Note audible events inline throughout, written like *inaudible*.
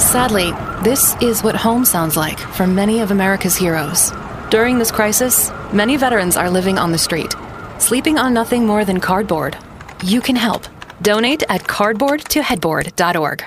Sadly, this is what home sounds like for many of America's heroes. During this crisis, many veterans are living on the street, sleeping on nothing more than cardboard. You can help. Donate at cardboardtoheadboard.org.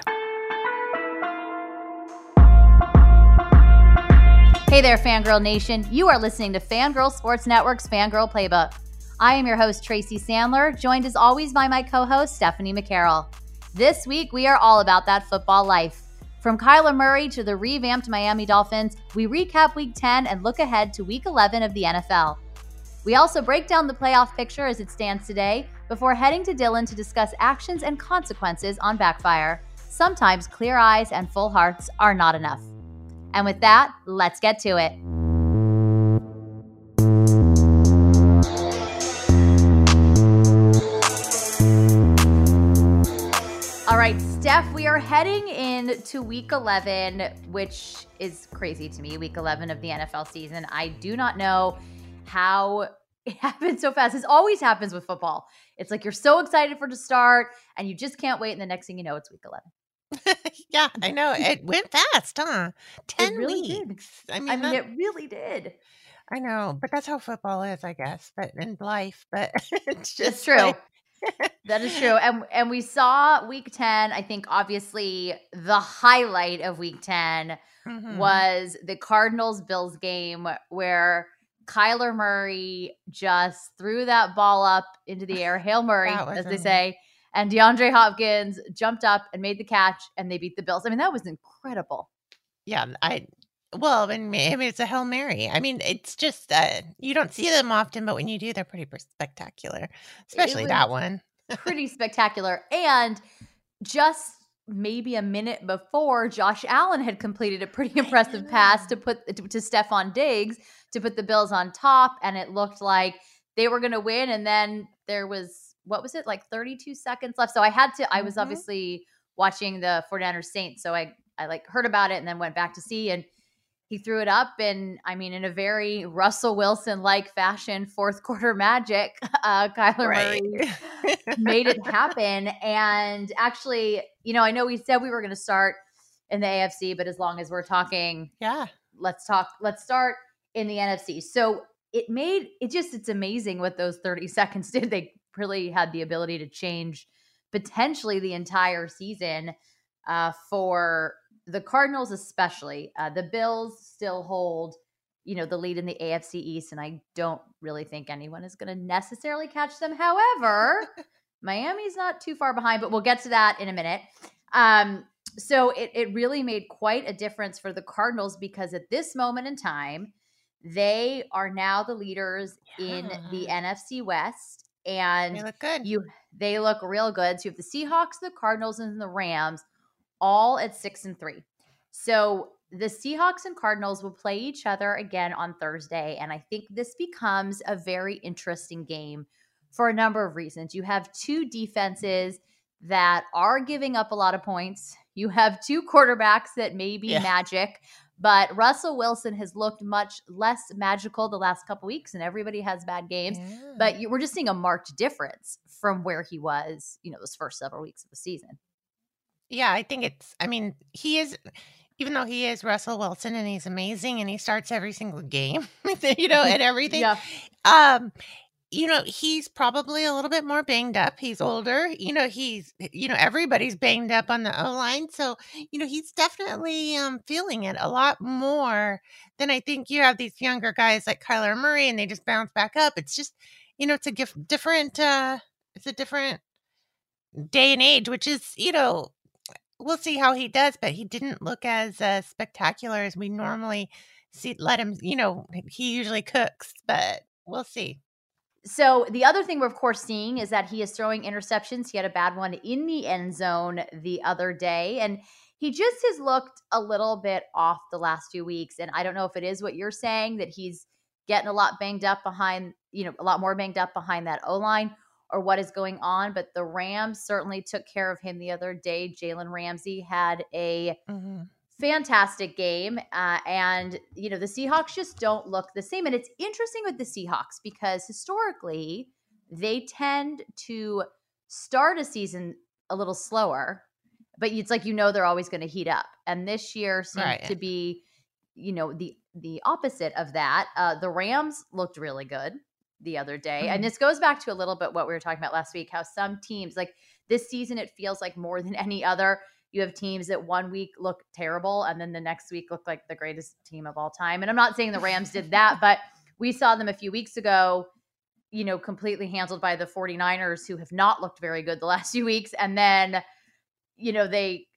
Hey there, Fangirl Nation. You are listening to Fangirl Sports Network's Fangirl Playbook. I am your host, Tracy Sandler, joined as always by my co host, Stephanie McCarroll. This week, we are all about that football life. From Kyler Murray to the revamped Miami Dolphins, we recap week 10 and look ahead to week 11 of the NFL. We also break down the playoff picture as it stands today before heading to Dillon to discuss actions and consequences on backfire. Sometimes clear eyes and full hearts are not enough. And with that, let's get to it. Steph, we are heading into week 11, which is crazy to me. Week 11 of the NFL season. I do not know how it *laughs* happened so fast. This always happens with football. It's like you're so excited for to start and you just can't wait. And the next thing you know, it's week 11. *laughs* yeah, I know. It went fast, huh? 10 really weeks. Did. I mean, I mean that- it really did. I know, but that's how football is, I guess. But in life, but *laughs* it's just It's true. like- That is true. And and we saw week 10, I think obviously the highlight of week 10 Mhm. was the Cardinals Bills game where Kyler Murray just threw that ball up into the air, Hail Murray, as they say. And DeAndre Hopkins jumped up and made the catch, and they beat the Bills. I mean, that was incredible. Yeah, I well, I mean, it's a hail mary. I mean, it's just uh, you don't see them often, but when you do, they're pretty spectacular. Especially that one. Pretty spectacular. And just maybe a minute before, Josh Allen had completed a pretty *laughs* impressive pass to put to, to Stefon Diggs to put the Bills on top, and it looked like they were going to win. And then there was what was it like 32 seconds left. So I had to. I was Mhm. obviously watching the 49ers Saints, so I I like heard about it and then went back to see and. He threw it up, and I mean, in a very Russell Wilson like fashion, fourth quarter magic. *laughs* Uh, Kyler Murray *laughs* made it happen. And actually, you know, I know we said we were going to start in the AFC, but as long as we're talking, yeah. let's talk, let's start in the NFC. So it made it just, it's amazing what those 30 *laughs* seconds did. They really had the ability to change potentially the entire season uh, for the Cardinals, especially. Uh, the Bills still hold. You know, the lead in the AFC East, and I don't really think anyone is going to necessarily catch them. However, *laughs* Miami's not too far behind, but we'll get to that in a minute. Um, so it, it really made quite a difference for the Cardinals because at this moment in time, they are now the leaders in the NFC West. And They look good. you they look real good. So you have the Seahawks, the Cardinals, and the Rams all at six and three. So the Seahawks and Cardinals will play each other again on Thursday. And I think this becomes a very interesting game for a number of reasons. You have two defenses that are giving up a lot of points. You have two quarterbacks that may be Yeah. magic, but Russell Wilson has looked much less magical the last couple weeks, and everybody has bad games Yeah. but you, we're just seeing a marked difference from where he was, you know, those first several weeks of the season. Yeah, I think it's. I mean, he is. Even though he is Russell Wilson and he's amazing and he starts every single game, *laughs* you know, and *laughs* everything. Yeah, Um, you know, he's probably a little bit more banged up. He's older. You know, he's. You know, everybody's banged up on the O line, so you know he's definitely um feeling it a lot more than I think you have these younger guys like Kyler Murray, and they just bounce back up. It's just, you know, it's a gif- different. uh It's a different day and age, which is, you know, we'll see how he does, but he didn't look as uh, spectacular as we normally see. Let him, you know, he usually cooks, but we'll see. So the other thing we're of course seeing is that he is throwing interceptions. He had a bad one in the end zone the other day, and he just has looked a little bit off the last few weeks. And I don't know if it is what you're saying that he's getting a lot banged up behind, you know, a lot more banged up behind that O line, or what is going on. But the Rams certainly took care of him the other day. Jalen Ramsey had a Mm-hmm. fantastic game. Uh, and, you know, the Seahawks just don't look the same. And it's interesting with the Seahawks because historically, they tend to start a season a little slower but it's like you know they're always going to heat up. And this year seems Right. to be, you know, the the opposite of that. Uh, the Rams looked really good the other day, and Mhm. this goes back to a little bit what we were talking about last week. How some teams, like this season, it feels like more than *laughs* any other. You have teams that one week look terrible, and then the next week look like the greatest team of all time. And I'm not saying the Rams did that, but we saw them a few weeks ago you know, completely handled by the 49ers who have not looked very good the *laughs* last few weeks. And then, you know, they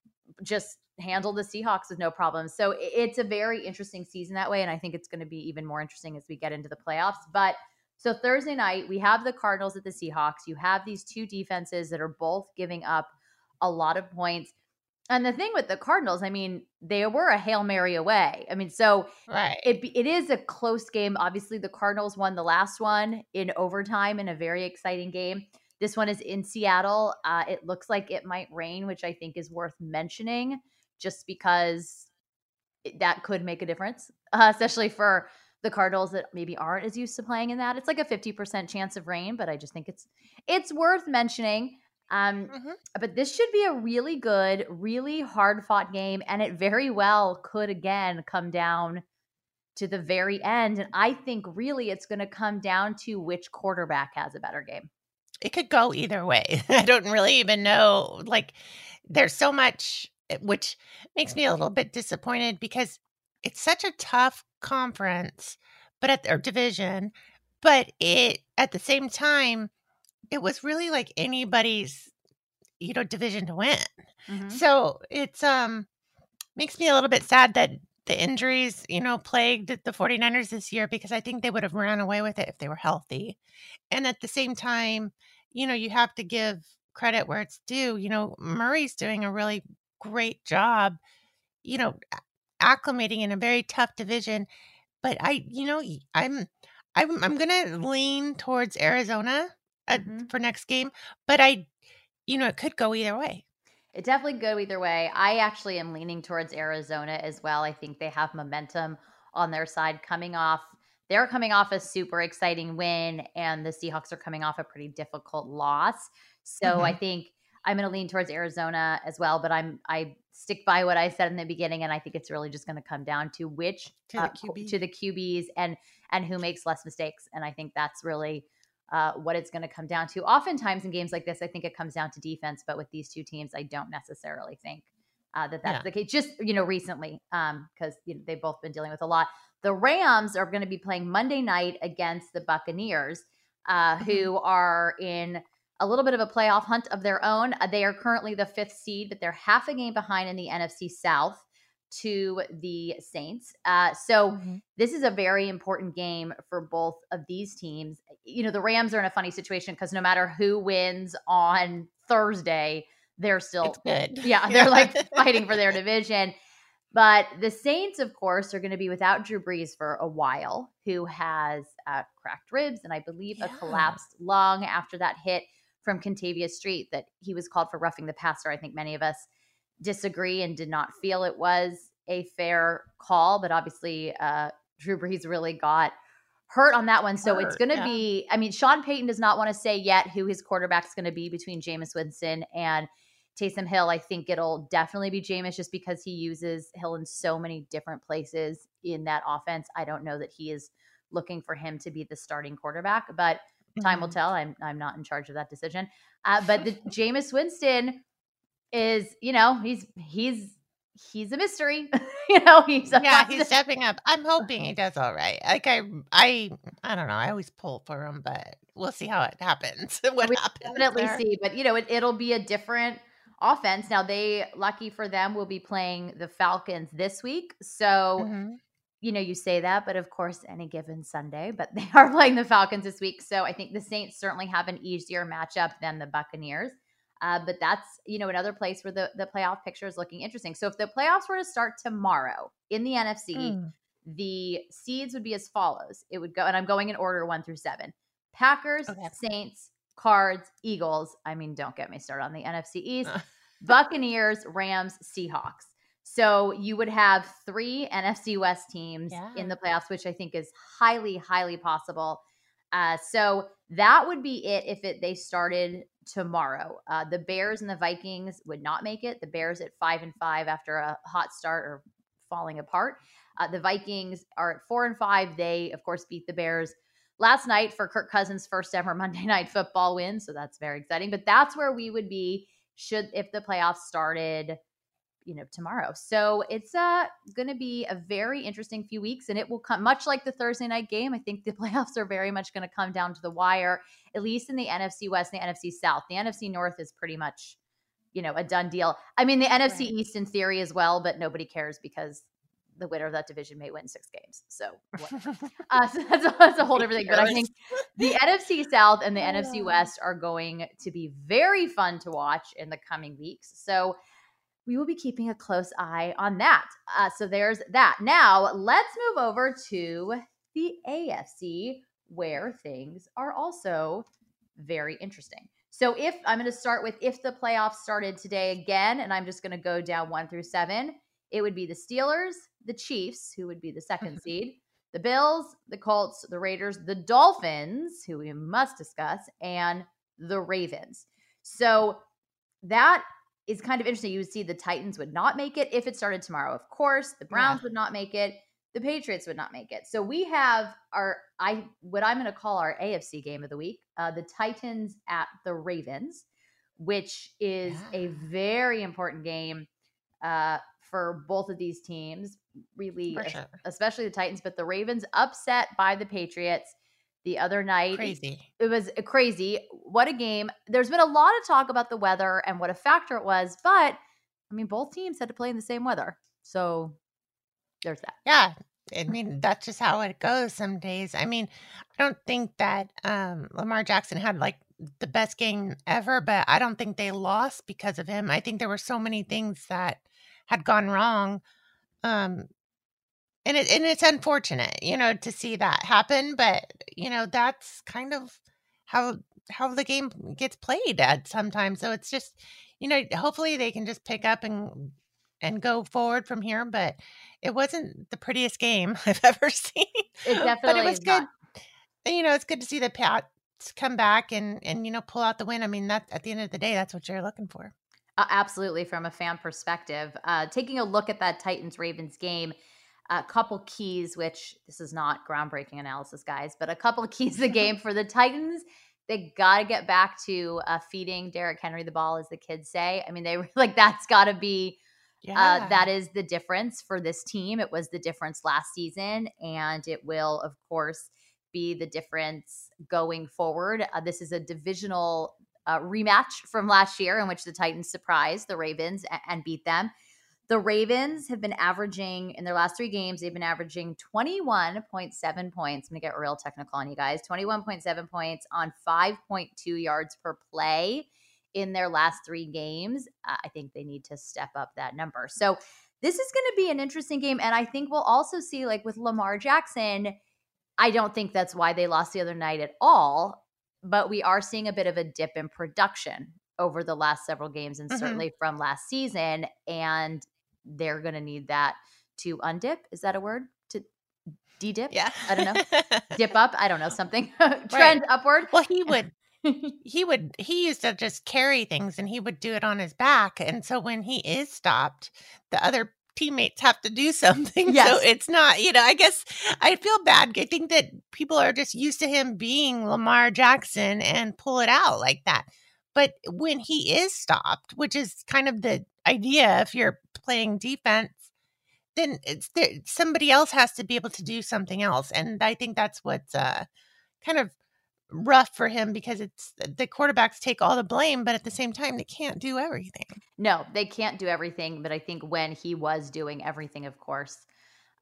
just handled the Seahawks with no problem. So it's a very interesting season that way. And I think it's going to be even more interesting as we get into the playoffs. But so Thursday night, we have the Cardinals at the Seahawks. You have these two defenses that are both giving up a lot of points. And the thing with the Cardinals, I mean, they were a Hail Mary away. I mean, so Right. it it is a close game. Obviously, the Cardinals won the last one in overtime in a very exciting game. This one is in Seattle. Uh, it looks like it might rain, which I think is worth mentioning, just because that could make a difference, uh, especially for the Cardinals that maybe aren't as used to playing in that. It's like a fifty percent chance of rain, but I just think it's it's worth mentioning. Um, Mhm. but this should be a really good, really hard fought game, and it very well could again come down to the very end. And I think really it's going to come down to which quarterback has a better game. It could go either way. *laughs* I don't really even know. Like, there's so much, eh, which makes me a little bit disappointed because it's such a tough conference, but at their division. But it, at the same time, it was really like anybody's, you know, division to win. So it's um makes me a little bit sad that the injuries, you know, plagued the 49ers this year because I think they would have ran away with it if they were healthy. And at the same time, you know, you have to give credit where it's due. You know, Murray's doing a really great job, you know, acclimating in a very tough division. But I, you know, I'm I'm I'm going to lean towards Arizona uh, Mhm. for next game, but I you know, it could go either way. It definitely go either way. I actually am leaning towards Arizona as well. I think they have momentum on their side coming off. They're coming off a super exciting win, and the Seahawks are coming off a pretty difficult loss. So I think I'm going to lean towards Arizona as well. But I'm I stick by what I said in the beginning, and I think it's really just going to come down to which To the uh, QB. to the QBs and and who makes less mistakes. And I think that's really uh, what it's going to come down to. Oftentimes in games like this, I think it comes down to defense, but with these two teams, I don't necessarily think uh, that that's Yeah. the case. Just you know, recently, because you know, they've both been dealing with a lot. The Rams are going to be playing Monday night against the Buccaneers, uh, who are in a little bit of a playoff hunt of their own. Uh, they are currently the fifth seed, but they're half a game behind in the NFC South to the Saints. Uh, so Mhm. this is a very important game for both of these teams. You know, the Rams are in a funny situation because no matter who wins on Thursday, they're still It's good. *laughs* yeah, they're like *laughs* fighting for their division. But the Saints, of course, are going to be without Drew Brees for a while, who has uh, cracked ribs and I believe a collapsed lung after that hit from Kentavius Street that he was called for roughing the passer. I think many of us disagree and did not feel it was a fair call, but obviously uh, Drew Brees really got hurt on that one. So it's going to yeah. be, I mean, Sean Payton does not want to say yet who his quarterback's going to be between Jameis Winston and Taysom Hill. I think it'll definitely be Jameis just because he uses Hill in so many different places in that offense. I don't know that he is looking for him to be the starting quarterback, but time will tell. I'm I'm not in charge of that decision. Uh, but the *laughs* Jameis Winston is, you know, he's he's he's a mystery. *laughs* you know, he's a yeah, he's stepping up. I'm hoping he *laughs* does all right. Like I, I, I don't know. I always pull for him, but we'll see how it happens. what we happens? definitely there. see, but you know, it, it'll be a different offense. Now they lucky for them will be playing the Falcons this week. So Mhm. You know, you say that, but of course, any given Sunday, but *laughs* they are playing the Falcons this week. So I think the Saints certainly have an easier matchup than the Buccaneers. Uh, but that's, you know, another place where the, the playoff picture is looking interesting. So if the playoffs were to start tomorrow in the NFC, Mm. the seeds would be as follows. It would go, and I'm going in order one through seven Packers, Okay. Saints, Cards, Eagles. I mean, don't get me started on the NFC East. *laughs* Buccaneers, Rams, Seahawks. So you would have three NFC West teams Yeah. in the playoffs, which I think is highly, highly possible. Uh, so that would be it if it they started tomorrow. Uh, the Bears and the Vikings would not make it. The Bears at five and five after a hot start or falling apart. Uh, the Vikings are at four and five. They, of course, beat the Bears last night for Kirk Cousins' first ever *laughs* Monday Night Football win. So that's very exciting. But that's where we would be should if the playoffs started you know tomorrow. So it's uh going to be a very interesting few weeks and it will come much like the thursday night game i think the *laughs* playoffs are very much going to come down to the wire at least in the nfc west and the nfc south. The nfc north is pretty much you know a done deal. I mean the nfc right. east in theory as well but nobody cares because the winner of that division may win six games so, *laughs* uh, *laughs* so that's, a, that's a whole different thing but i think the nfc south and the nfc west are going to be very fun to watch in the coming weeks. So we will be keeping a close eye on that. Uh, so there's that. Now let's move over to the AFC where things are also very interesting. So if I'm going to start with if the playoffs started today again, and I'm just going to go down one through seven, it would be the Steelers, the Chiefs, who would be the second *laughs* seed, the Bills, the Colts, the Raiders, the Dolphins, who we must discuss, and the Ravens. So that is kind of interesting. You would see the Titans would not make it if it started tomorrow. Of course, the Browns yeah. would not make it. The Patriots would not make it. So we have our I what I'm going to call our AFC game of the week, uh, the Titans at the Ravens, which is yeah. a very important game uh, for both of these teams. Really, sure. especially the Titans, but the Ravens upset by the Patriots the other night. Crazy. It was uh, crazy. What a game. There's been a lot of talk about the weather and what a factor it was, but I mean, both teams had to play in the same weather. So there's that. Yeah. I mean, that's just how it goes some days. I mean, I don't think that um, Lamar Jackson had like the best game ever, but I don't think they lost because of him. I think there were so many things that had gone wrong um, and it and it's unfortunate, you know, to see that happen, but you know, that's kind of how how the game gets played at sometimes. So it's just, you know, hopefully they can just pick up and and go forward from here, but it wasn't the prettiest game *laughs* I've ever seen. It definitely but it was good. Not. You know, it's good to see the Pats come back and and you know pull out the win. I mean, that at the end of the day, that's what you're looking for. Uh, absolutely, from a fan perspective, uh, taking a look at that Titans Ravens game, a couple keys, which this is not groundbreaking analysis, guys, but a couple of *laughs* keys the *laughs* game for the Titans. They got to get back to uh, feeding Derrick Henry the ball, as the kids say. I mean, they were *laughs* like, that's got to be, uh, yeah. uh, that is the difference for this team. It was the difference last season, and it will, of course, be the difference going forward. Uh, this is a divisional uh, rematch from last year in which the Titans surprised the Ravens and, and beat them. The Ravens have been averaging in their last three games, they've been averaging 21.7 points. I'm going to get real technical on you guys 21.7 points on 5.2 yards per play in their last three games. Uh, I think they need to step up that number. So, this is going to be an interesting game. And I think we'll also see, like with Lamar Jackson, I don't think that's why they lost the other night at all. But we are seeing a bit of a dip in production over the last several games and mm-hmm. certainly from last season. And they're going to need that to undip. Is that a word? To de-dip? Yeah. I don't know. *laughs* Dip up? I don't know. Something. *laughs* Trend right. upward? Well, he would. *laughs* he would he used to just carry things and he would do it on his back and so when he is stopped the other teammates have to do something yes. so it's not you know i guess i feel bad i think that people are just used to him being lamar jackson and pull it out like that but when he is stopped, which is kind of the idea if you're playing defense, then it's there, somebody else has to be able to do something else. And I think that's what's uh, kind of rough for him because it's the quarterbacks take all the blame, but at the same time, they can't do everything. No, they can't do everything. But I think when he was doing everything, of course,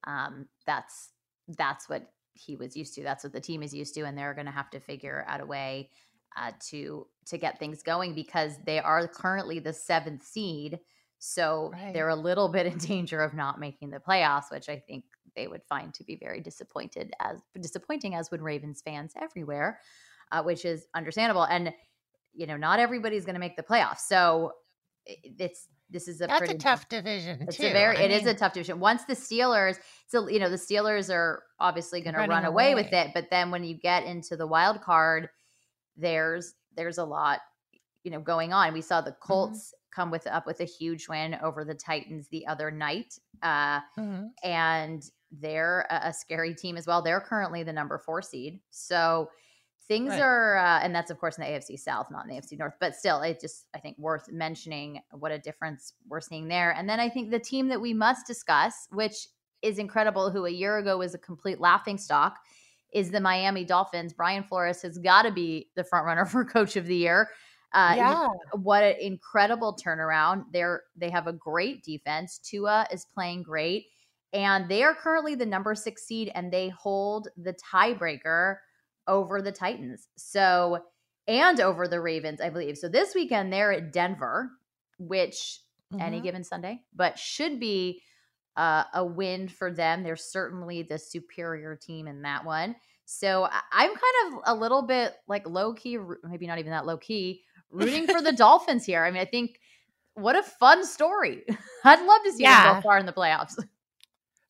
um, that's that's what he was used to. That's what the team is used to, and they're going to have to figure out a way uh, to to get things going because they are currently the seventh seed. So right. they're a little bit in danger of not making the playoffs, which I think they would find to be very disappointed as disappointing as would Ravens fans everywhere, uh, which is understandable. And you know, not everybody's going to make the playoffs, so it's this is a that's pretty, a tough division. It's too. a very I it mean, is a tough division. Once the Steelers, so you know, the Steelers are obviously going to run away, away with it, but then when you get into the wild card there's there's a lot you know, going on. We saw the mm-hmm. Colts mm-hmm. come with up with a huge win over the Titans the other night. Uh, mm-hmm. and they're a, a, scary team as well. They're currently the number four seed. So things right. are uh, and that's of course in the AFC South, not in the AFC North, but still it just I think worth mentioning what a difference we're seeing there. And then I think the team that we must discuss, which is incredible, who a year ago was a complete laughing stock, is the Miami Dolphins. Brian Flores has got to be the front runner *laughs* for coach of the year. Uh, yeah. What an incredible turnaround. They're they have a great defense. Tua is playing great. And they are currently the number six seed and they hold the tiebreaker over the Titans. So, and over the Ravens, I believe. So this weekend they're at Denver, which mm-hmm. any given Sunday, but should be uh, a win for them. They're certainly the superior team in that one. So I'm kind of a little bit like low key, maybe not even that low key, rooting for the *laughs* Dolphins here. I mean, I think what a fun story. *laughs* I'd love to see yeah. them go far in the playoffs. *laughs*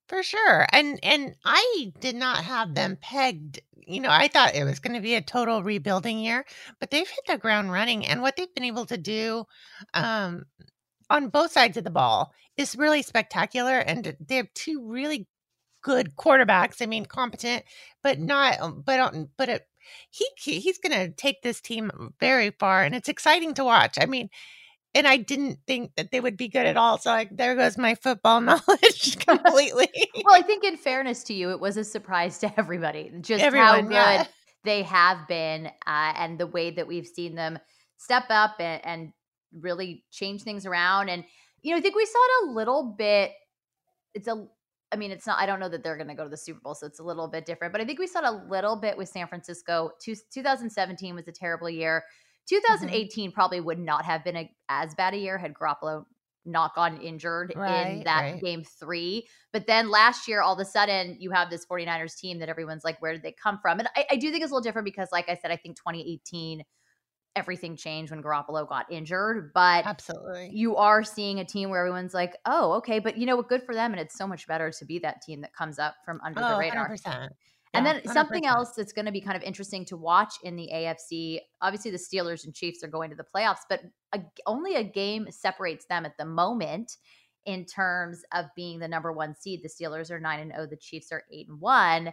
For sure. And and I did not have them pegged. You know, I thought it was going to be a total rebuilding year, but they've hit the ground running and what they've been able to do um on both sides of the ball is really spectacular and they have two really good quarterbacks. I mean, competent, but not um, but but it, he he's going to take this team very far and it's exciting to watch. I mean, and I didn't think that they would be good at all. So like, there goes my football *laughs* knowledge completely. *laughs* well, I think in fairness to you, it was a surprise to everybody just Everyone, how good yeah. they have been, uh, and the way that we've seen them step up and, and really change things around. And you know, I think we saw it a little bit. It's a I mean, it's not, I don't know that they're going to go to the Super Bowl, so it's a little bit different. But I think we saw it a little bit with San Francisco. Two, 2017 was a terrible year. 2018 mm-hmm. probably would not have been a, as bad a year had Garoppolo not gotten injured right, in that right. game three. But then last year, all of a sudden, you have this 49ers team that everyone's like, where did they come from? And I, I do think it's a little different because, like I said, I think 2018 everything changed when Garoppolo got injured. But absolutely, you are seeing a team where everyone's like, "Oh, okay," but you know what? Good for them, and it's so much better to be that team that comes up from under oh, the radar. 100%. And then 100%. something else that's going to be kind of interesting to watch in the AFC. Obviously, the Steelers and Chiefs are going to the playoffs, but a, only a game separates them at the moment in terms of being the number one seed. The Steelers are nine and zero. Oh, the Chiefs are eight and one.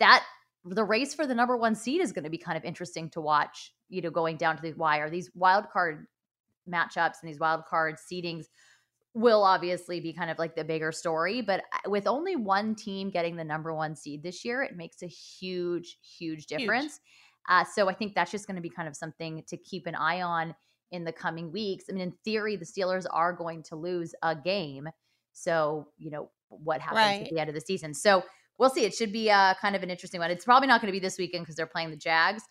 That the race for the number one seed is going to be kind of interesting to watch. You know, going down to the wire, these wild card matchups and these wild card seedings will obviously be kind of like the bigger story. But uh, with only one team getting the number one seed this year, it makes a huge, huge difference. Huge. Uh, so I think that's just going to be kind of something to keep an eye on in the coming weeks. I mean, in theory, the Steelers are going to lose a game. So, you know, what happens right. at the end of the season. So we'll see. It should be uh, kind of an interesting one. It's probably not going to be this weekend because they're playing the Jags.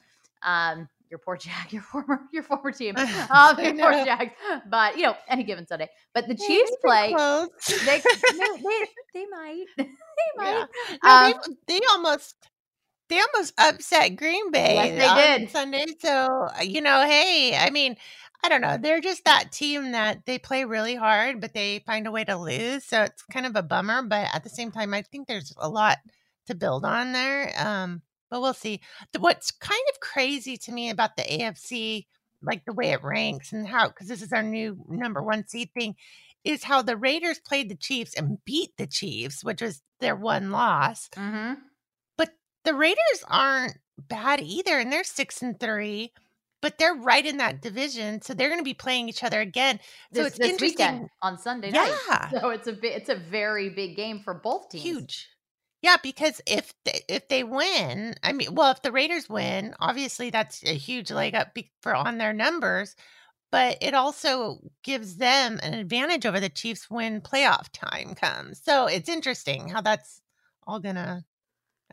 Um, your poor Jag, *laughs* your former your former team, *laughs* *laughs* um, your poor Jags. But you know, any given Sunday. But the Chiefs play. They, they, they, they, might. They might. Yeah. No, um, they, they almost they almost upset Green Bay. Yes, they did Sunday. So uh, you know, hey, I mean, I don't know. They're just that team that they play really hard, but they find a way to lose. So it's kind of a bummer. But at the same time, I think there's a lot to build on there. Um, but we'll see. What's kind of crazy to me about the AFC, like the way it ranks and how, because this is our new number one seed thing, is how the Raiders played the Chiefs and beat the Chiefs, which was their one loss. Mm-hmm. But the Raiders aren't bad either, and they're six and three. But they're right in that division, so they're going to be playing each other again. So this, it's this interesting weekend on Sunday night. Yeah, so it's a big, it's a very big game for both teams. Huge. Yeah, because if they, if they win, I mean, well, if the Raiders win, obviously that's a huge leg up for on their numbers, but it also gives them an advantage over the Chiefs when playoff time comes. So it's interesting how that's all gonna.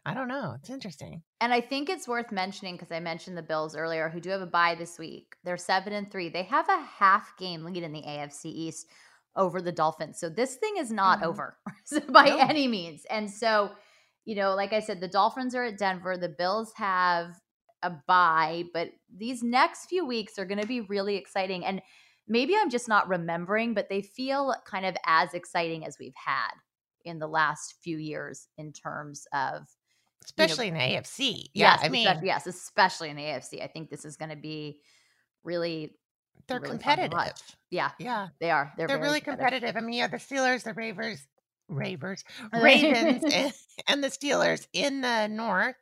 I don't know. It's interesting. And I think it's worth mentioning because I mentioned the Bills earlier, who do have a bye this week. They're seven and three. They have a half game lead in the AFC East over the Dolphins. So this thing is not mm-hmm. over *laughs* by no. any means. And so, you know, like I said, the Dolphins are at Denver. The Bills have a bye, but these next few weeks are going to be really exciting. And maybe I'm just not remembering, but they feel kind of as exciting as we've had in the last few years in terms of especially you know, in the AFC. Yeah, yes, I mean, yes, especially in the AFC. I think this is going to be really they're really competitive. Yeah, Yeah. they are. They're, They're really competitive. I mean, yeah, the Steelers, the Ravers, Ravers, *laughs* Ravens, eh, and, *laughs* and the Steelers in the North,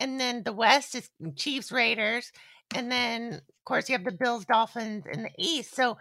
and then the West is Chiefs, Raiders, and then of course you have the Bills, Dolphins in the East. So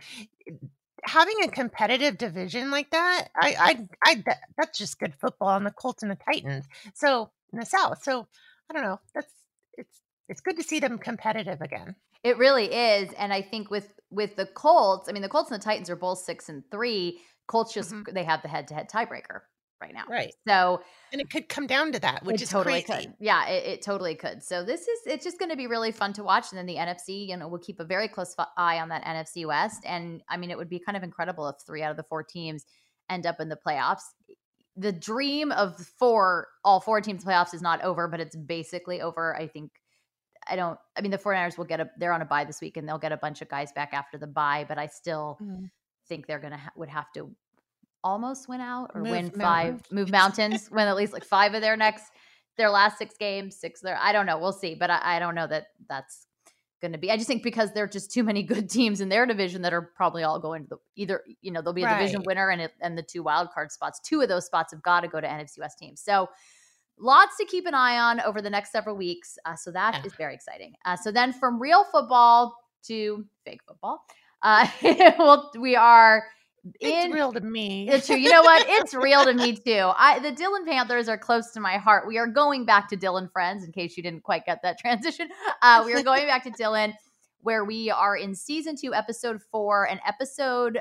having a competitive division like that, I, I, I, that, that's just good football. And the Colts and the Titans, so in the South. So I don't know. That's it's it's good to see them competitive again. It really is, and I think with with the Colts, I mean, the Colts and the Titans are both six and three. Colts just Mhm. they have the head to head tiebreaker right now, Right. so And it could come down to that, which is totally crazy. could. Yeah, it, it totally could. So this is it's just going to be really fun to watch. And then the NFC, you know, we'll keep a very close eye on that NFC West. And I mean, it would be kind of incredible if three out of the four teams end up in the playoffs. The dream of four, all four teams playoffs is not over, but it's basically over. I think. I don't. I mean, the 49ers will get a. They're on a bye this week, and they'll get a bunch of guys back after the bye. But I still Mhm. think they're gonna ha- would have to almost win out or Move win five, move *laughs* mountains, win at least like five of their next their last six games, six there. I don't know. We'll see, but I, I don't know that that's going to be. I just think because there are just too many good teams in their division that are probably all going to the either. You know, there'll be a division winner and it, and the two wild card spots. Two of those spots have got to go to NFC West teams. So. Lots to keep an eye on over the next several weeks. Uh, so that is Yeah. very exciting. Uh, so then from real football to fake football, uh, *laughs* well, we are It's in real to me. it's true. You know what? It's real to me too. I the Dillon Panthers are close to my heart. We are going back to Dillon Friends, in case you didn't quite get that *laughs* transition. Uh, we are going back to Dillon, where we are in season two, episode four, an episode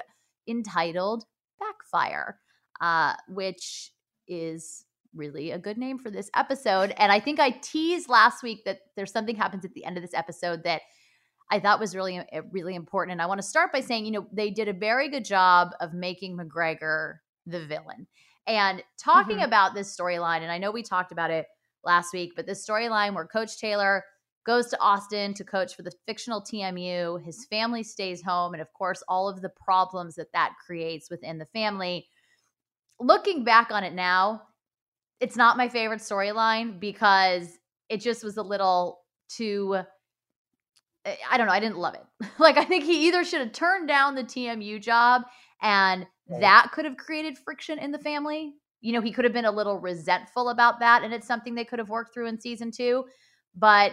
entitled Backfire, uh, which is really a good name for this episode. And I think I teased last week that there's something happens at the end of this episode that I thought was really, uh, really important. And I want to start by saying, you know, they did a very good job of making McGregor the villain and talking Mhm. about this storyline. And I know we talked about it last week, but this storyline where Coach Taylor goes to Austin to coach for the fictional TMU, his family stays home, and of course, all of the problems that that creates within the family. Looking back on it now, it's not my favorite storyline because it just was a little too I- I don't know. I didn't love it. *laughs* like, I think he either should have turned down the TMU job and that could have created friction in the family. You know, he could have been a little resentful about that. And it's something they could have worked through in season two. But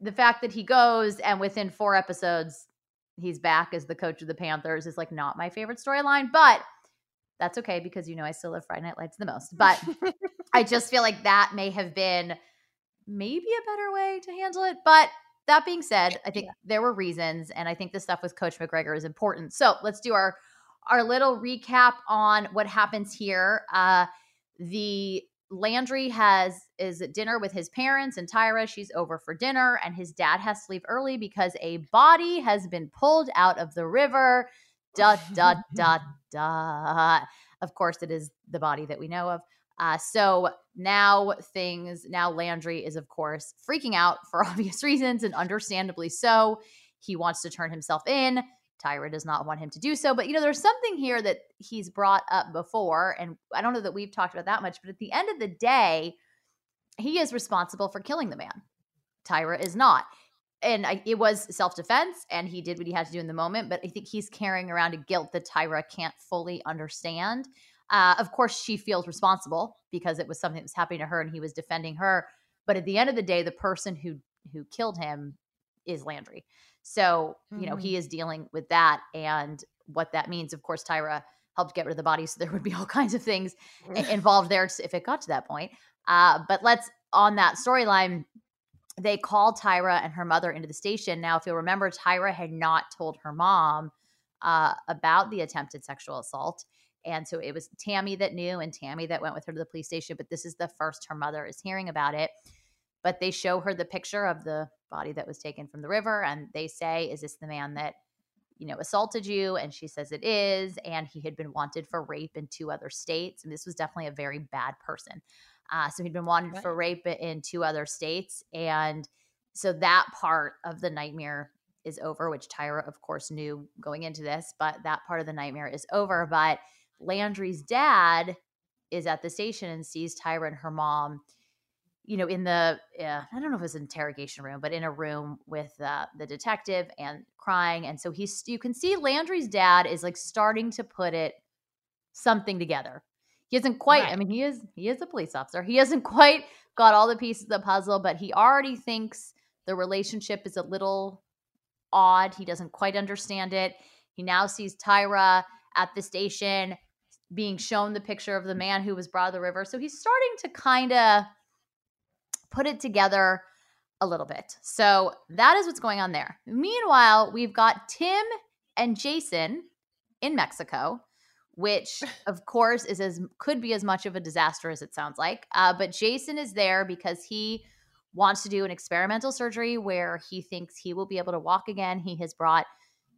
the fact that he goes and within four episodes, he's back as the coach of the Panthers is like not my favorite storyline. But that's okay because you know I still love Friday Night Lights the most. But *laughs* *laughs* I just feel like that may have been maybe a better way to handle it. But that being said, I think there were reasons, and I think the stuff with Coach McGregor is important. So let's do our our little recap on what happens here. Uh, the Landry has is at dinner with his parents, and Tyra she's over for dinner, and his dad has to leave early because a body has been pulled out of the river. Dot dot dot dot. Of course, it is the body that we know of. Uh, so now things, now Landry is, of course, freaking out for *laughs* obvious reasons and understandably so. He wants to turn himself in. Tyra does not want him to do so. But, you know, there's something here that he's brought up before. And I don't know that we've talked about that much, but at the end of the day, he is responsible for killing the man. Tyra is not. And I, it was self defense, and he did what he had to do in the moment. But I think he's carrying around a guilt that Tyra can't fully understand. Uh, of course, she feels responsible because it was something that was happening to her, and he was defending her. But at the end of the day, the person who who killed him is Landry. So you know he is dealing with that, and what that means. Of course, Tyra helped get rid of the body, so there would be *laughs* all kinds of things involved there if it got to that point. Uh, but let's on that storyline. They called Tyra and her mother into the station. Now, if you'll remember, Tyra had not told her mom uh, about the attempted sexual assault. And so it was Tammy that knew and Tammy that went with her to the police station. But this is the first her mother is hearing about it. But they show her the picture of the body that was taken from the river. And they say, Is this the man that, you know, assaulted you? And she says it is. And he had been wanted for rape in two other states. And this was definitely a very bad person. Uh, so he'd been wanted for rape in two other states. And so that part of the nightmare is over, which Tyra, of course, knew going into this, but that part of the nightmare is over. But Landry's dad is at the station and sees Tyra and her mom, you know, in the uh, I don't know if it's an interrogation room, but in a room with uh, the detective and crying, and so he's you can see Landry's dad is like starting to put it something together. He isn't quite. Right. I mean, he is he is a police officer. He hasn't *laughs* quite got all the pieces of the puzzle, but he already thinks the relationship is a little odd. He doesn't quite understand it. He now sees Tyra at the station being shown the picture of the man who was brought to the river. So he's starting to kind of put it together a little bit. So that is what's going on there. Meanwhile, we've got Tim and Jason in Mexico, which *laughs* of course is as could be as much of a disaster as it sounds like. Uh, but Jason is there because he wants to do an experimental surgery where he thinks he will be able to walk again. He has brought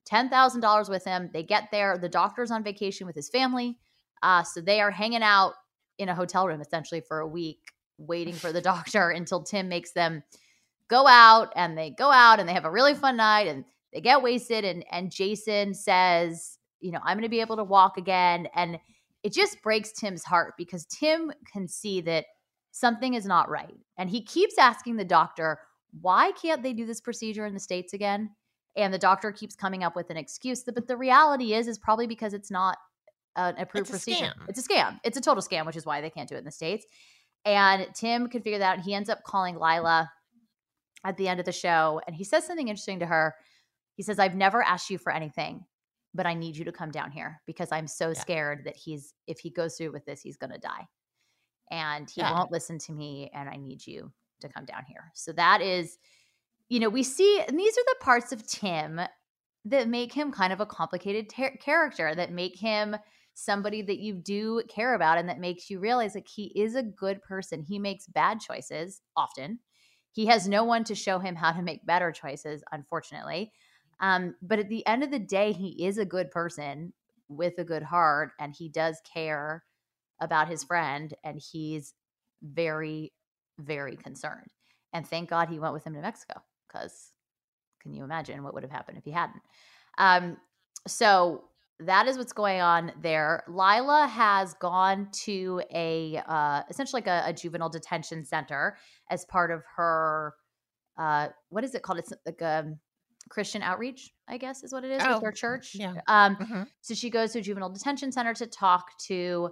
ten thousand dollars with him. They get there. The doctor's on vacation with his family, uh, so they are hanging out in a hotel room essentially for a week waiting for the *laughs* doctor until Tim makes them go out and they go out and they have a really fun night and they get wasted and and Jason says, you know, I'm going to be able to walk again and it just breaks Tim's heart because Tim can see that something is not right. And he keeps asking the doctor, why can't they do this procedure in the states again? And the doctor keeps coming up with an excuse. But the reality is is probably because it's not an approved it's procedure. Scam. It's a scam. It's a total scam, which is why they can't do it in the states. And Tim can figure that out. He ends up calling Lyla at the end of the show. And he says something interesting to her. He says, I've never asked you for anything, but I need you to come down here because I'm so yeah. scared that he's, if he goes through with this, he's going to die. And he yeah. won't listen to me. And I need you to come down here. So that is, you know, we see, and these are the parts of Tim that make him kind of a complicated ter- character, that make him somebody that you do care about and that makes you realize like he is a good person. He makes bad choices often. He has no one to show him how to make better choices, unfortunately. Um, but at the end of the day, he is a good person with a good heart and he does care about his friend and he's very, very concerned. And thank God he went with him to Mexico because can you imagine what would have happened if he hadn't? Um, so that is what's going on there. Lyla has gone to a uh, essentially like a, a, juvenile detention center as part of her uh, what is it called? It's like a um, Christian outreach, I guess, is what it is oh, with her church. Yeah. Um, mm-hmm. So she goes to a juvenile detention center to talk to,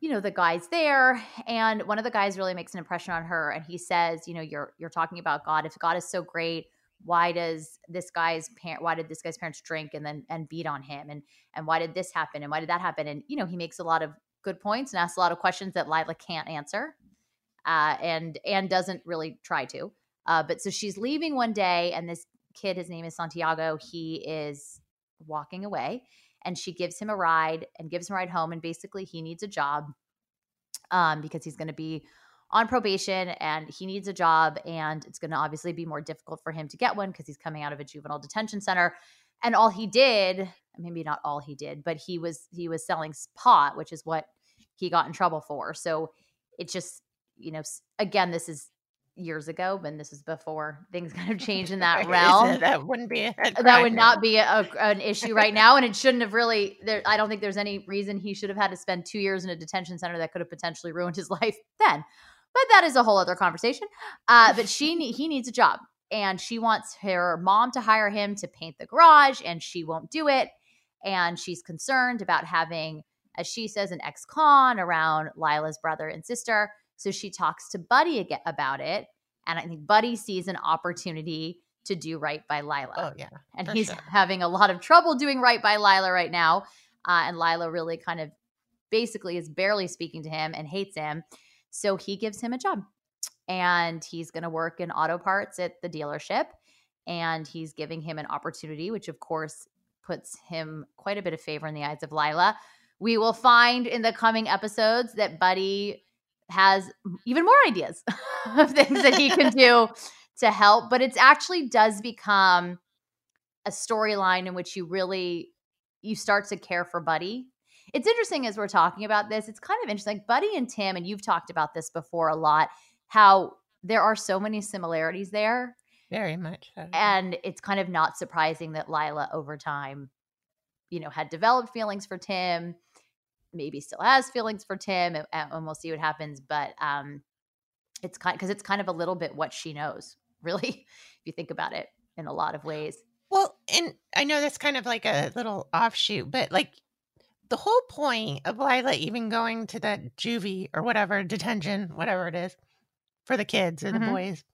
you know, the guys there, and one of the guys really makes an impression on her, and he says, you know, you're you're talking about God. If God is so great, why does this guy's parent why did this guy's parents drink and then and beat on him? And and why did this happen? And why did that happen? And you know he makes a lot of good points and asks a lot of questions that Lyla can't answer uh, and and doesn't really try to. Uh, but so she's leaving one day and this kid his name is Santiago he is walking away and she gives him a ride and gives him a ride home and basically he needs a job um, because he's going to be on probation and he needs a job and it's going to obviously be more difficult for him to get one because he's coming out of a juvenile detention center. And all he did maybe not all he did but he was he was selling pot which is what he got in trouble for. So it just you know again this is years ago but this is before things *laughs* kind of changed in that *laughs* realm. that wouldn't be uh, *laughs* that would not be a, an issue right now and it shouldn't have really there i don't think there's any reason he should have had to spend two years in a detention center that could have potentially ruined his life then but that is a whole other conversation. Uh, but she he needs a job, and she wants her mom to hire him to paint the garage, and she won't do it. And she's concerned about having, as she says, an ex-con around Lyla's brother and sister. So she talks to Buddy again about it, and I think Buddy sees an opportunity to do right by Lyla. Oh yeah, and he's sure. having a lot of trouble doing right by Lyla right now. Uh, and Lyla really kind of basically is barely speaking to him and hates him. So he gives him a job and he's going to work in auto parts at the dealership. And he's giving him an opportunity, which of course puts him quite a bit of favor in the eyes of Lyla. We will find in the coming episodes that Buddy has even more ideas *laughs* of things that he can do *laughs* to help, but it actually does become a storyline in which you really you start to care for Buddy it's interesting as we're talking about this. It's kind of interesting. Like Buddy and Tim, and you've talked about this before a lot, how there are so many similarities there. Very much. And it's kind of not surprising that Lyla over time, you know, had developed feelings for Tim, maybe still has feelings for Tim, and, and we'll see what happens. But um, it's kind because it's kind of a little bit what she knows, *laughs* really, if you think about it in a lot of ways. Well, and I know that's kind of like a little offshoot, but like the whole point of Lyla even going to that juvie or whatever detention, whatever it is, for the kids or the Mhm. boys,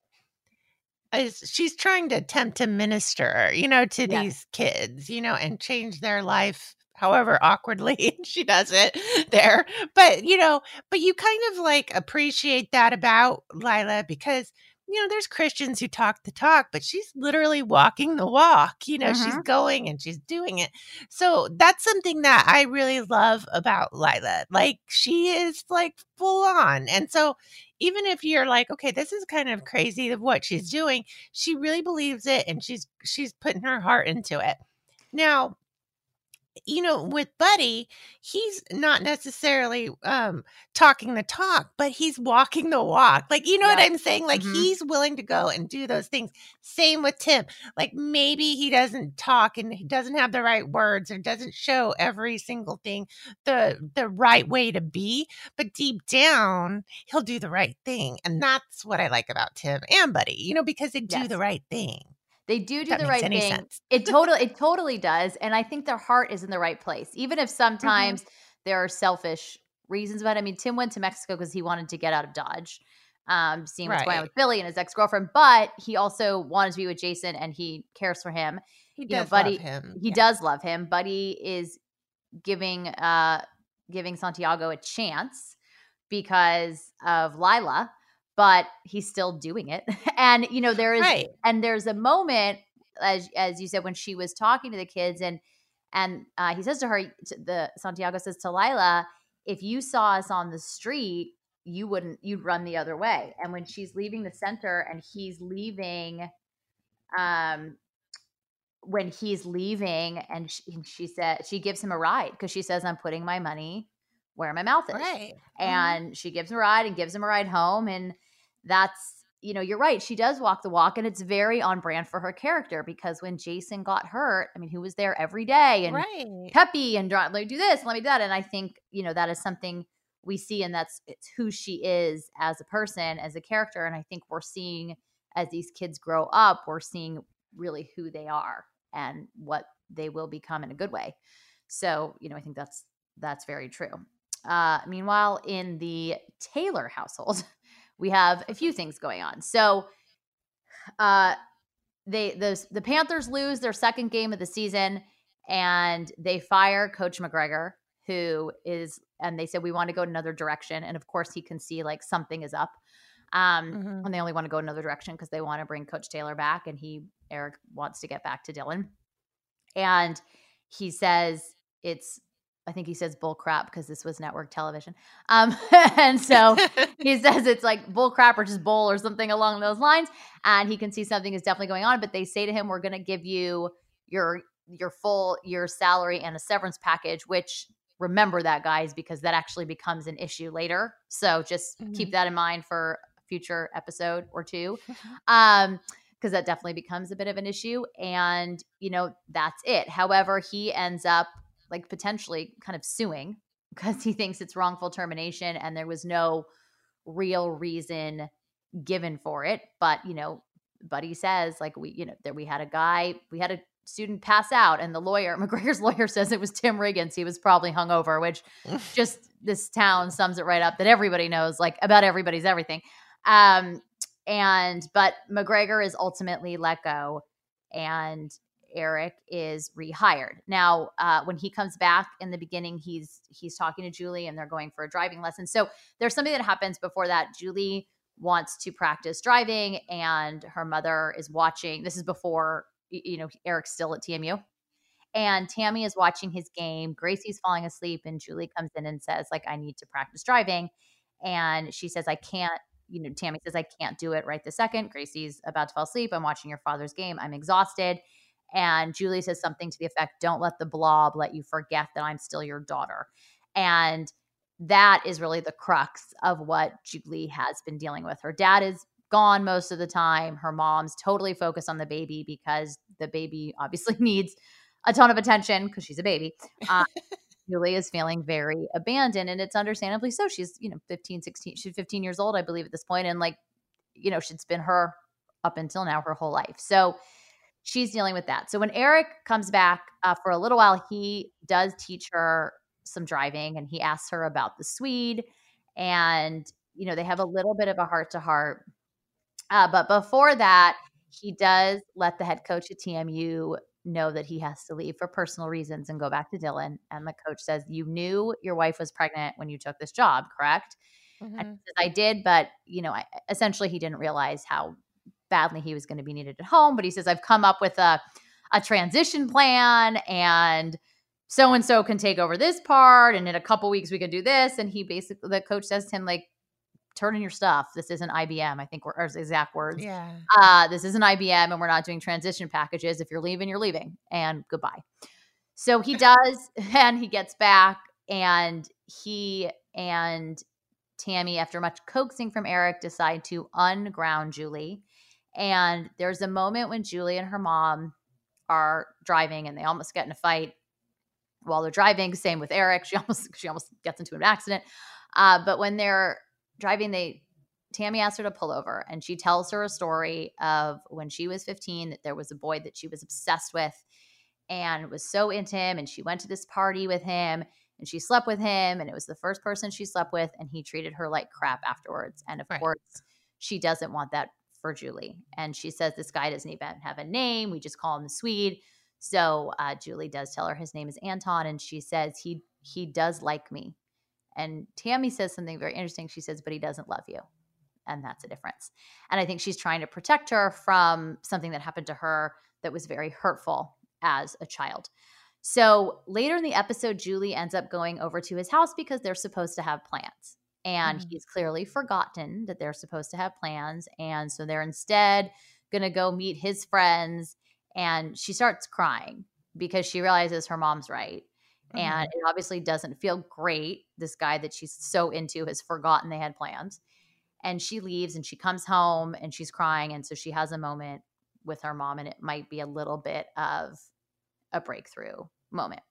is she's trying to attempt to minister, you know, to Yes. these kids, you know, and change their life however awkwardly *laughs* she does it there. But, you know, but you kind of like appreciate that about Lyla because you know, there's Christians who talk the talk, but she's literally walking the walk. You know, she's mm-hmm. going and she's doing it. So that's something that I really love about Lyla. Like, she is like full on. And so, even if you're like, okay, this is kind of crazy of what she's doing, she really believes it and she's she's putting her heart into it. Now, you know, with Buddy, he's not necessarily um talking the talk, but he's walking the walk. Like, you know what I'm saying? Like Mhm. he's willing to go and do those things. Same with Tim. Like maybe he doesn't talk and he doesn't have the right words or doesn't show every single thing the the right way to be, but deep down, he'll do the right thing. And that's what I like about Tim and Buddy, you know, because they do Yes. the right thing. They do do That the right thing. sense. It totally it totally does. And I think their heart is in the right place. Even if sometimes there are selfish reasons about it. I mean, Tim went to Mexico because he wanted to get out of Dodge. Um, seeing what's going on with Billy and his ex-girlfriend, but he also wanted to be with Jason and he cares for him. He You know, does Buddy- love him. He Yeah. does love him. Buddy is giving uh giving Santiago a chance because of Lyla, but he's still doing it. *laughs* and you know, there is Right. and there's a moment as as you said when she was talking to the kids and and uh, he says to her to the santiago says to lyla if you saw us on the street you wouldn't you'd run the other way and when she's leaving the center and he's leaving um when he's leaving and she, and she said she gives him a ride because she says i'm putting my money where my mouth is Right. Mhm. and she gives him a ride and gives him a ride home and that's you know you're right she does walk the walk and it's very on brand for her character because when jason got hurt i mean who was there every day and right. peppy and let me do this let me do that and i think you know that is something we see and that's it's who she is as a person as a character and i think we're seeing as these kids grow up we're seeing really who they are and what they will become in a good way so you know i think that's that's very true uh, meanwhile in the taylor household *laughs* we have a few things going on. So uh they the the Panthers lose their second game of the season and they fire coach McGregor who is and they said we want to go another direction. And of course he can see like something is up um Mhm. and they only want to go another direction because they want to bring coach Taylor back and he Eric wants to get back to Dillon and he says it's I think he says bull crap because this was network television. Um *laughs* and so *laughs* he says it's like bull crap or just bull or something along those lines and he can see something is definitely going on but they say to him we're going to give you your your full year salary and a severance package which remember that guys because that actually becomes an issue later. So just keep that in mind for a future episode or two *laughs* um because that definitely becomes a bit of an issue and you know that's it. However he ends up like potentially kind of suing because he thinks it's wrongful termination and there was no real reason given for it. But you know buddy says like we you know that we had a guy we had a student pass out and the lawyer *laughs* mcgregor's lawyer says it was tim riggins. He was probably hungover which *laughs* just this town sums it right up that everybody knows like about everybody's everything. Um and but mcgregor is ultimately let go and eric is rehired. Now uh, when he comes back in the beginning he's he's talking to julie and they're going for a driving lesson. So there's something that happens before that. Julie wants to practice driving and her mother is watching. This is before you know eric's still at tmu and tammy is watching his game. Gracie's falling asleep and julie comes in and says like i need to practice driving. And she says i can't you know tammy says i can't do it right this second. Gracie's about to fall asleep. I'm watching your father's game. I'm exhausted and julie says something to the effect don't let the blob let you forget that i'm still your daughter and that is really the crux of what julie has been dealing with her dad is gone most of the time her mom's totally focused on the baby because the baby obviously *laughs* needs a ton of attention because she's a baby uh, *laughs* Julie is feeling very abandoned and it's understandably so. She's, you know, 15, 16, she's 15 years old, I believe, at this point, And like, you know, it's been her up until now her whole life. So she's dealing with that. So when Eric comes back uh, for a little while, he does teach her some driving and he asks her about the Swede. And, you know, they have a little bit of a heart to heart. But before that, he does let the head coach at TMU know that he has to leave for personal reasons and go back to Dillon. And the coach says, You knew your wife was pregnant when you took this job, correct? Mm-hmm. And says, I did, but you know, I, essentially he didn't realize how badly he was going to be needed at home. But he says, I've come up with a a transition plan and so and so can take over this part and in a couple weeks we can do this and he basically the coach says to him like turn in your stuff. This isn't IBM. I think were his exact words. Yeah. Uh, this isn't IBM, and we're not doing transition packages. If you're leaving, you're leaving, and goodbye. So he *laughs* does, and he gets back, and he and Tammy, after much coaxing from Eric, decide to unground Julie. And there's a moment when Julie and her mom are driving, and they almost get in a fight while they're driving. Same with Eric. She *laughs* almost she almost gets into an accident. Uh, but when they're driving, they Tammy asks her to pull over and she tells her a story of when she was 15 that there was a boy that she was obsessed with and was so into him and she went to this party with him and she slept with him and it was the first person she slept with and he treated her like crap afterwards and of right. course she doesn't want that for Julie and she says this guy doesn't even have a name we just call him the Swede so uh, Julie does tell her his name is Anton and she says he he does like me and Tammy says something very interesting. She says, but he doesn't love you. And that's a difference. And I think she's trying to protect her from something that happened to her that was very hurtful as a child. So later in the episode, Julie ends up going over to his house because they're supposed to have plans. And mm-hmm. he's clearly forgotten that they're supposed to have plans. And so they're instead going to go meet his friends. And she starts crying because she realizes her mom's right and mm-hmm. it obviously doesn't feel great. This guy that she's so into has forgotten they had plans. And she leaves and she comes home and she's crying. And so she has a moment with her mom, and it might be a little bit of a breakthrough moment,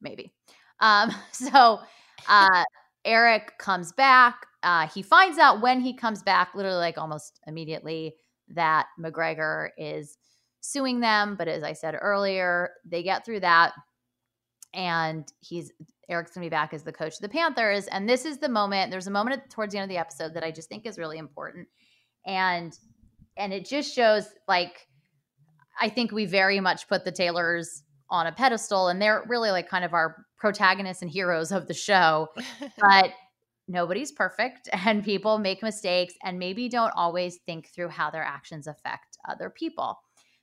maybe. Um, *laughs* so uh, Eric comes back. Uh, he finds out when he comes back, literally like almost immediately, that McGregor is suing them. But as I said earlier, they get through that and he's Eric's gonna be back as the coach of the Panthers. And this is the moment. There's a moment towards the end of the episode that I just think is really important, and and it just shows like I think we very much put the Taylors on a pedestal, and they're really like kind of our protagonists and heroes of the show, *laughs* but. Nobody's perfect *laughs* and people make mistakes and maybe don't always think through how their actions affect other people.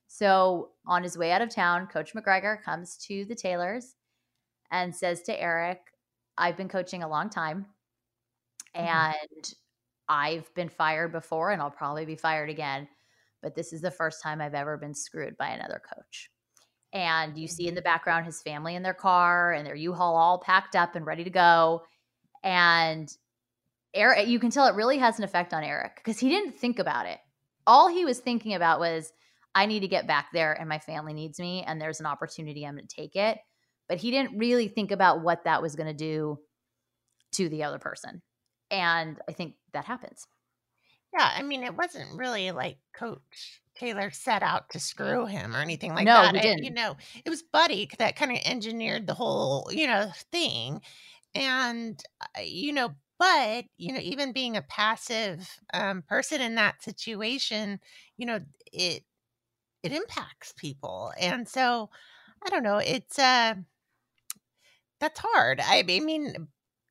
So, on his way out of town, Coach McGregor comes to the Taylors and says to Eric, I've been coaching a long time mm-hmm. and I've been fired before and I'll probably be fired again. But this is the first time I've ever been screwed by another coach. And you see in the mm-hmm. background his family in their car and their U-Haul all packed up and ready to go. And Eric, you can tell it really has an effect on Eric because he didn't think about it. All he was thinking about was, I need to get back there and my family needs me and there's an opportunity. I'm going to take it but he didn't really think about what that was going to do to the other person. And I think that happens. Yeah, I mean, it wasn't really like Coach Taylor set out to screw him or anything like no, that. No, didn't. you know, it was Buddy that kind of engineered the whole, you know, thing. And, uh, you know, but, you know, even being a passive um, person in that situation, you know, it, it impacts people. And so, I don't know, it's, uh, that's hard. I mean,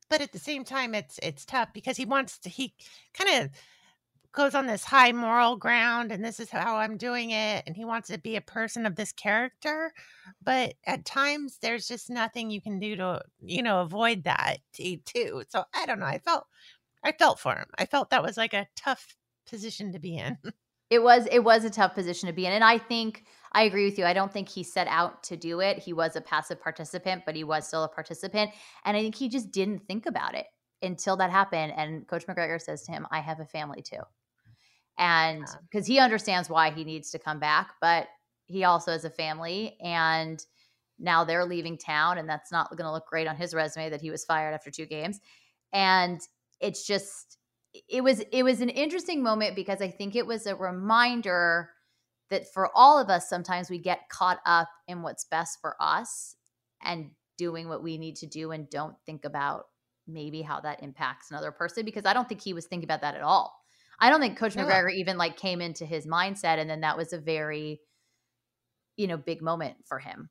but at the same time, it's it's tough because he wants to. He kind of goes on this high moral ground, and this is how I'm doing it, and he wants to be a person of this character. But at times, there's just nothing you can do to you know avoid that too. So I don't know. I felt I felt for him. I felt that was like a tough position to be in. *laughs* It was it was a tough position to be in. And I think I agree with you. I don't think he set out to do it. He was a passive participant, but he was still a participant. And I think he just didn't think about it until that happened. And Coach McGregor says to him, I have a family too. And because he understands why he needs to come back, but he also has a family. And now they're leaving town and that's not going to look great on his resume that he was fired after two games and it's just it was it was an interesting moment because i think it was a reminder that for all of us sometimes we get caught up in what's best for us and doing what we need to do and don't think about maybe how that impacts another person because i don't think he was thinking about that at all i don't think coach No. mcgregor even like came into his mindset and then that was a very you know big moment for him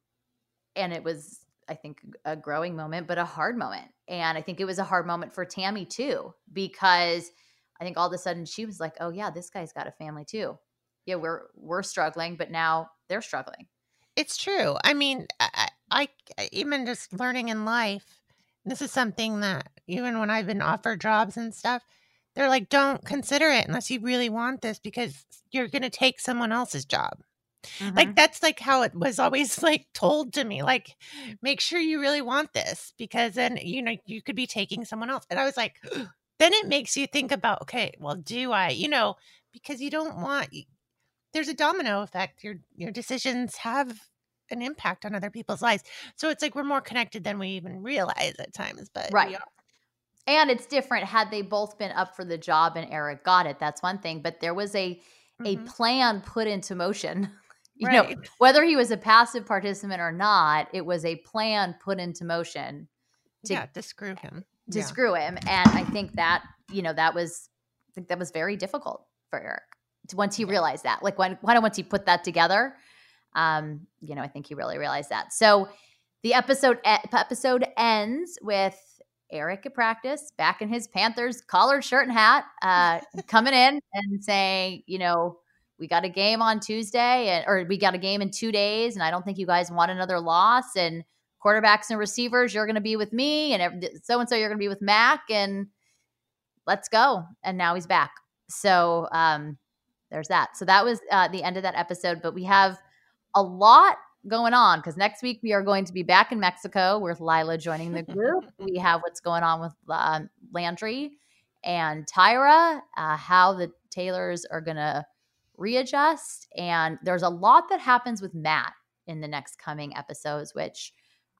and it was i think a growing moment but a hard moment and i think it was a hard moment for tammy too because i think all of a sudden she was like oh yeah this guy's got a family too yeah we're we're struggling but now they're struggling It's true. I mean, I, I I- even just learning in life, this is something that even when I've been offered jobs and stuff, they're like, don't consider it unless you really want this because you're going to take someone else's job. Mm-hmm. Like that's like how it was always *laughs* like told to me. Like, make sure you really want this because then you know you could be taking someone else. And I was like, then it makes you think about, okay, well, do I? You know, because you don't want. There's a domino effect. Your your decisions have an impact on other people's lives. So it's like we're more connected than we even realize at times. But we Right. are. And it's different had they both been up for the job and eric got it that's one thing but there was a a Mhm. plan put into motion *laughs* you know whether he was a passive participant or not it was a plan put into motion to- yeah, to screw him. to Yeah. screw him and i think that you know that was i think that was very difficult for eric once he Yeah. realized that like when, when once he put that together um you know i think he really realized that so the episode episode ends with eric at practice back in his panthers collared shirt and hat uh *laughs* coming in and saying you know we got a game on tuesday and or we got a game in two days and i don't think you guys want another loss and quarterbacks and receivers, you're going to be with me, and so and so you're going to be with Mac, and let's go. And now he's back. So um, there's that. So that was uh, the end of that episode. But we have a lot going on because next week we are going to be back in Mexico with Lyla joining the group. *laughs* we have what's going on with um, Landry and Tyra, uh, how the Taylors are going to readjust. And there's a lot that happens with Matt in the next coming episodes, which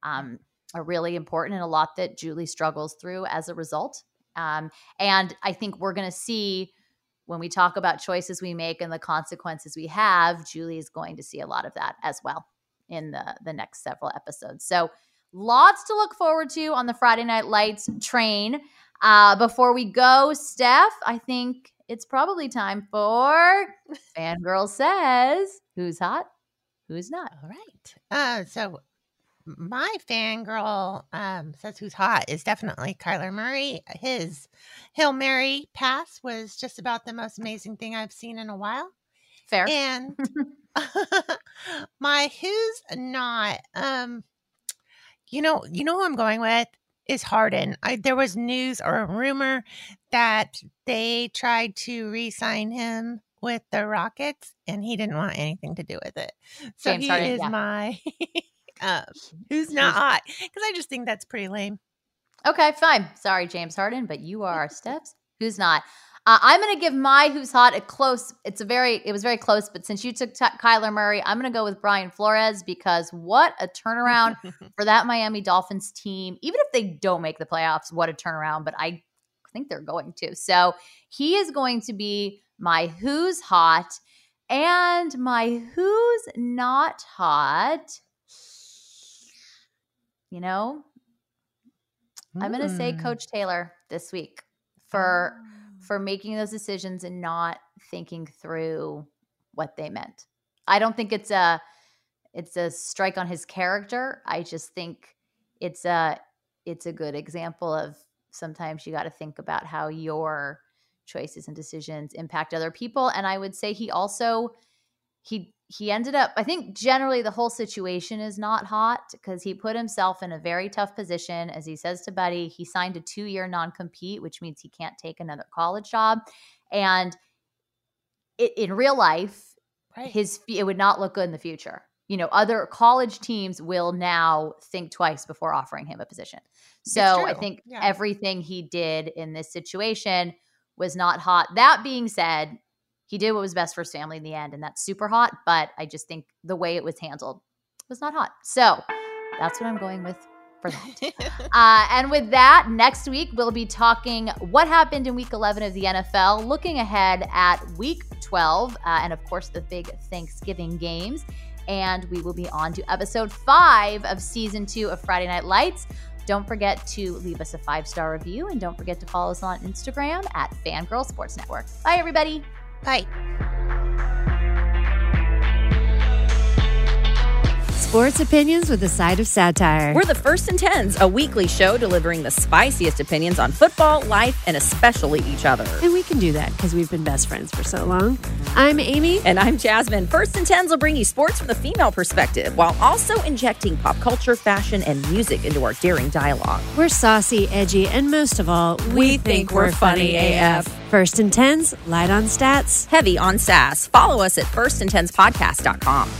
um, are really important and a lot that Julie struggles through as a result. Um, and I think we're going to see when we talk about choices we make and the consequences we have, Julie is going to see a lot of that as well in the the next several episodes. So lots to look forward to on the Friday Night Lights train. Uh, before we go, Steph, I think it's probably time for *laughs* Fangirl Says Who's Hot, Who's Not. All right. Uh, so my fangirl um, says who's hot is definitely Kyler Murray. His Hail Mary pass was just about the most amazing thing I've seen in a while. Fair. And *laughs* *laughs* my who's not, um, you know, you know who I'm going with is Harden. I, there was news or a rumor that they tried to re-sign him with the Rockets, and he didn't want anything to do with it. So James he Harden, is yeah. my *laughs* um, who's not hot because I just think that's pretty lame. Okay, fine. Sorry, James Harden, but you are steps. Who's not? Uh, I'm going to give my who's hot a close. It's a very, it was very close, but since you took t- Kyler Murray, I'm going to go with Brian Flores because what a turnaround *laughs* for that Miami Dolphins team. Even if they don't make the playoffs, what a turnaround, but I think they're going to. So he is going to be my who's hot and my who's not hot. You know, I'm going to say Mm. Coach Taylor this week for for making those decisions and not thinking through what they meant. I don't think it's a it's a strike on his character. I just think it's a it's a good example of sometimes you got to think about how your choices and decisions impact other people and I would say he also he he ended up I think generally the whole situation is not hot because he put himself in a very tough position as he says to Buddy he signed a 2-year non-compete which means he can't take another college job and it, in real life Right. his it would not look good in the future. You know, other college teams will now think twice before offering him a position. So I think Yeah. everything he did in this situation was not hot. That being said, he did what was best for his family in the end, and that's super hot. But I just think the way it was handled was not hot. So That's what I'm going with for that. *laughs* uh, and with that, next week we'll be talking what happened in week 11 of the NFL, looking ahead at week 12, uh, and of course the big Thanksgiving games. And we will be on to episode five of season two of Friday Night Lights. Don't forget to leave us a five star review and don't forget to follow us on Instagram at Fangirl Sports Network. Bye, everybody. Bye. Sports opinions with a side of satire. We're the First and Tens, a weekly show delivering the spiciest opinions on football, life, and especially each other. And we can do that because we've been best friends for so long. I'm Amy. And I'm Jasmine. First and Tens will bring you sports from the female perspective while also injecting pop culture, fashion, and music into our daring dialogue. We're saucy, edgy, and most of all, we, we think, think, we're funny AF. First and Tens, light on stats, heavy on sass. Follow us at firstandtenspodcast.com.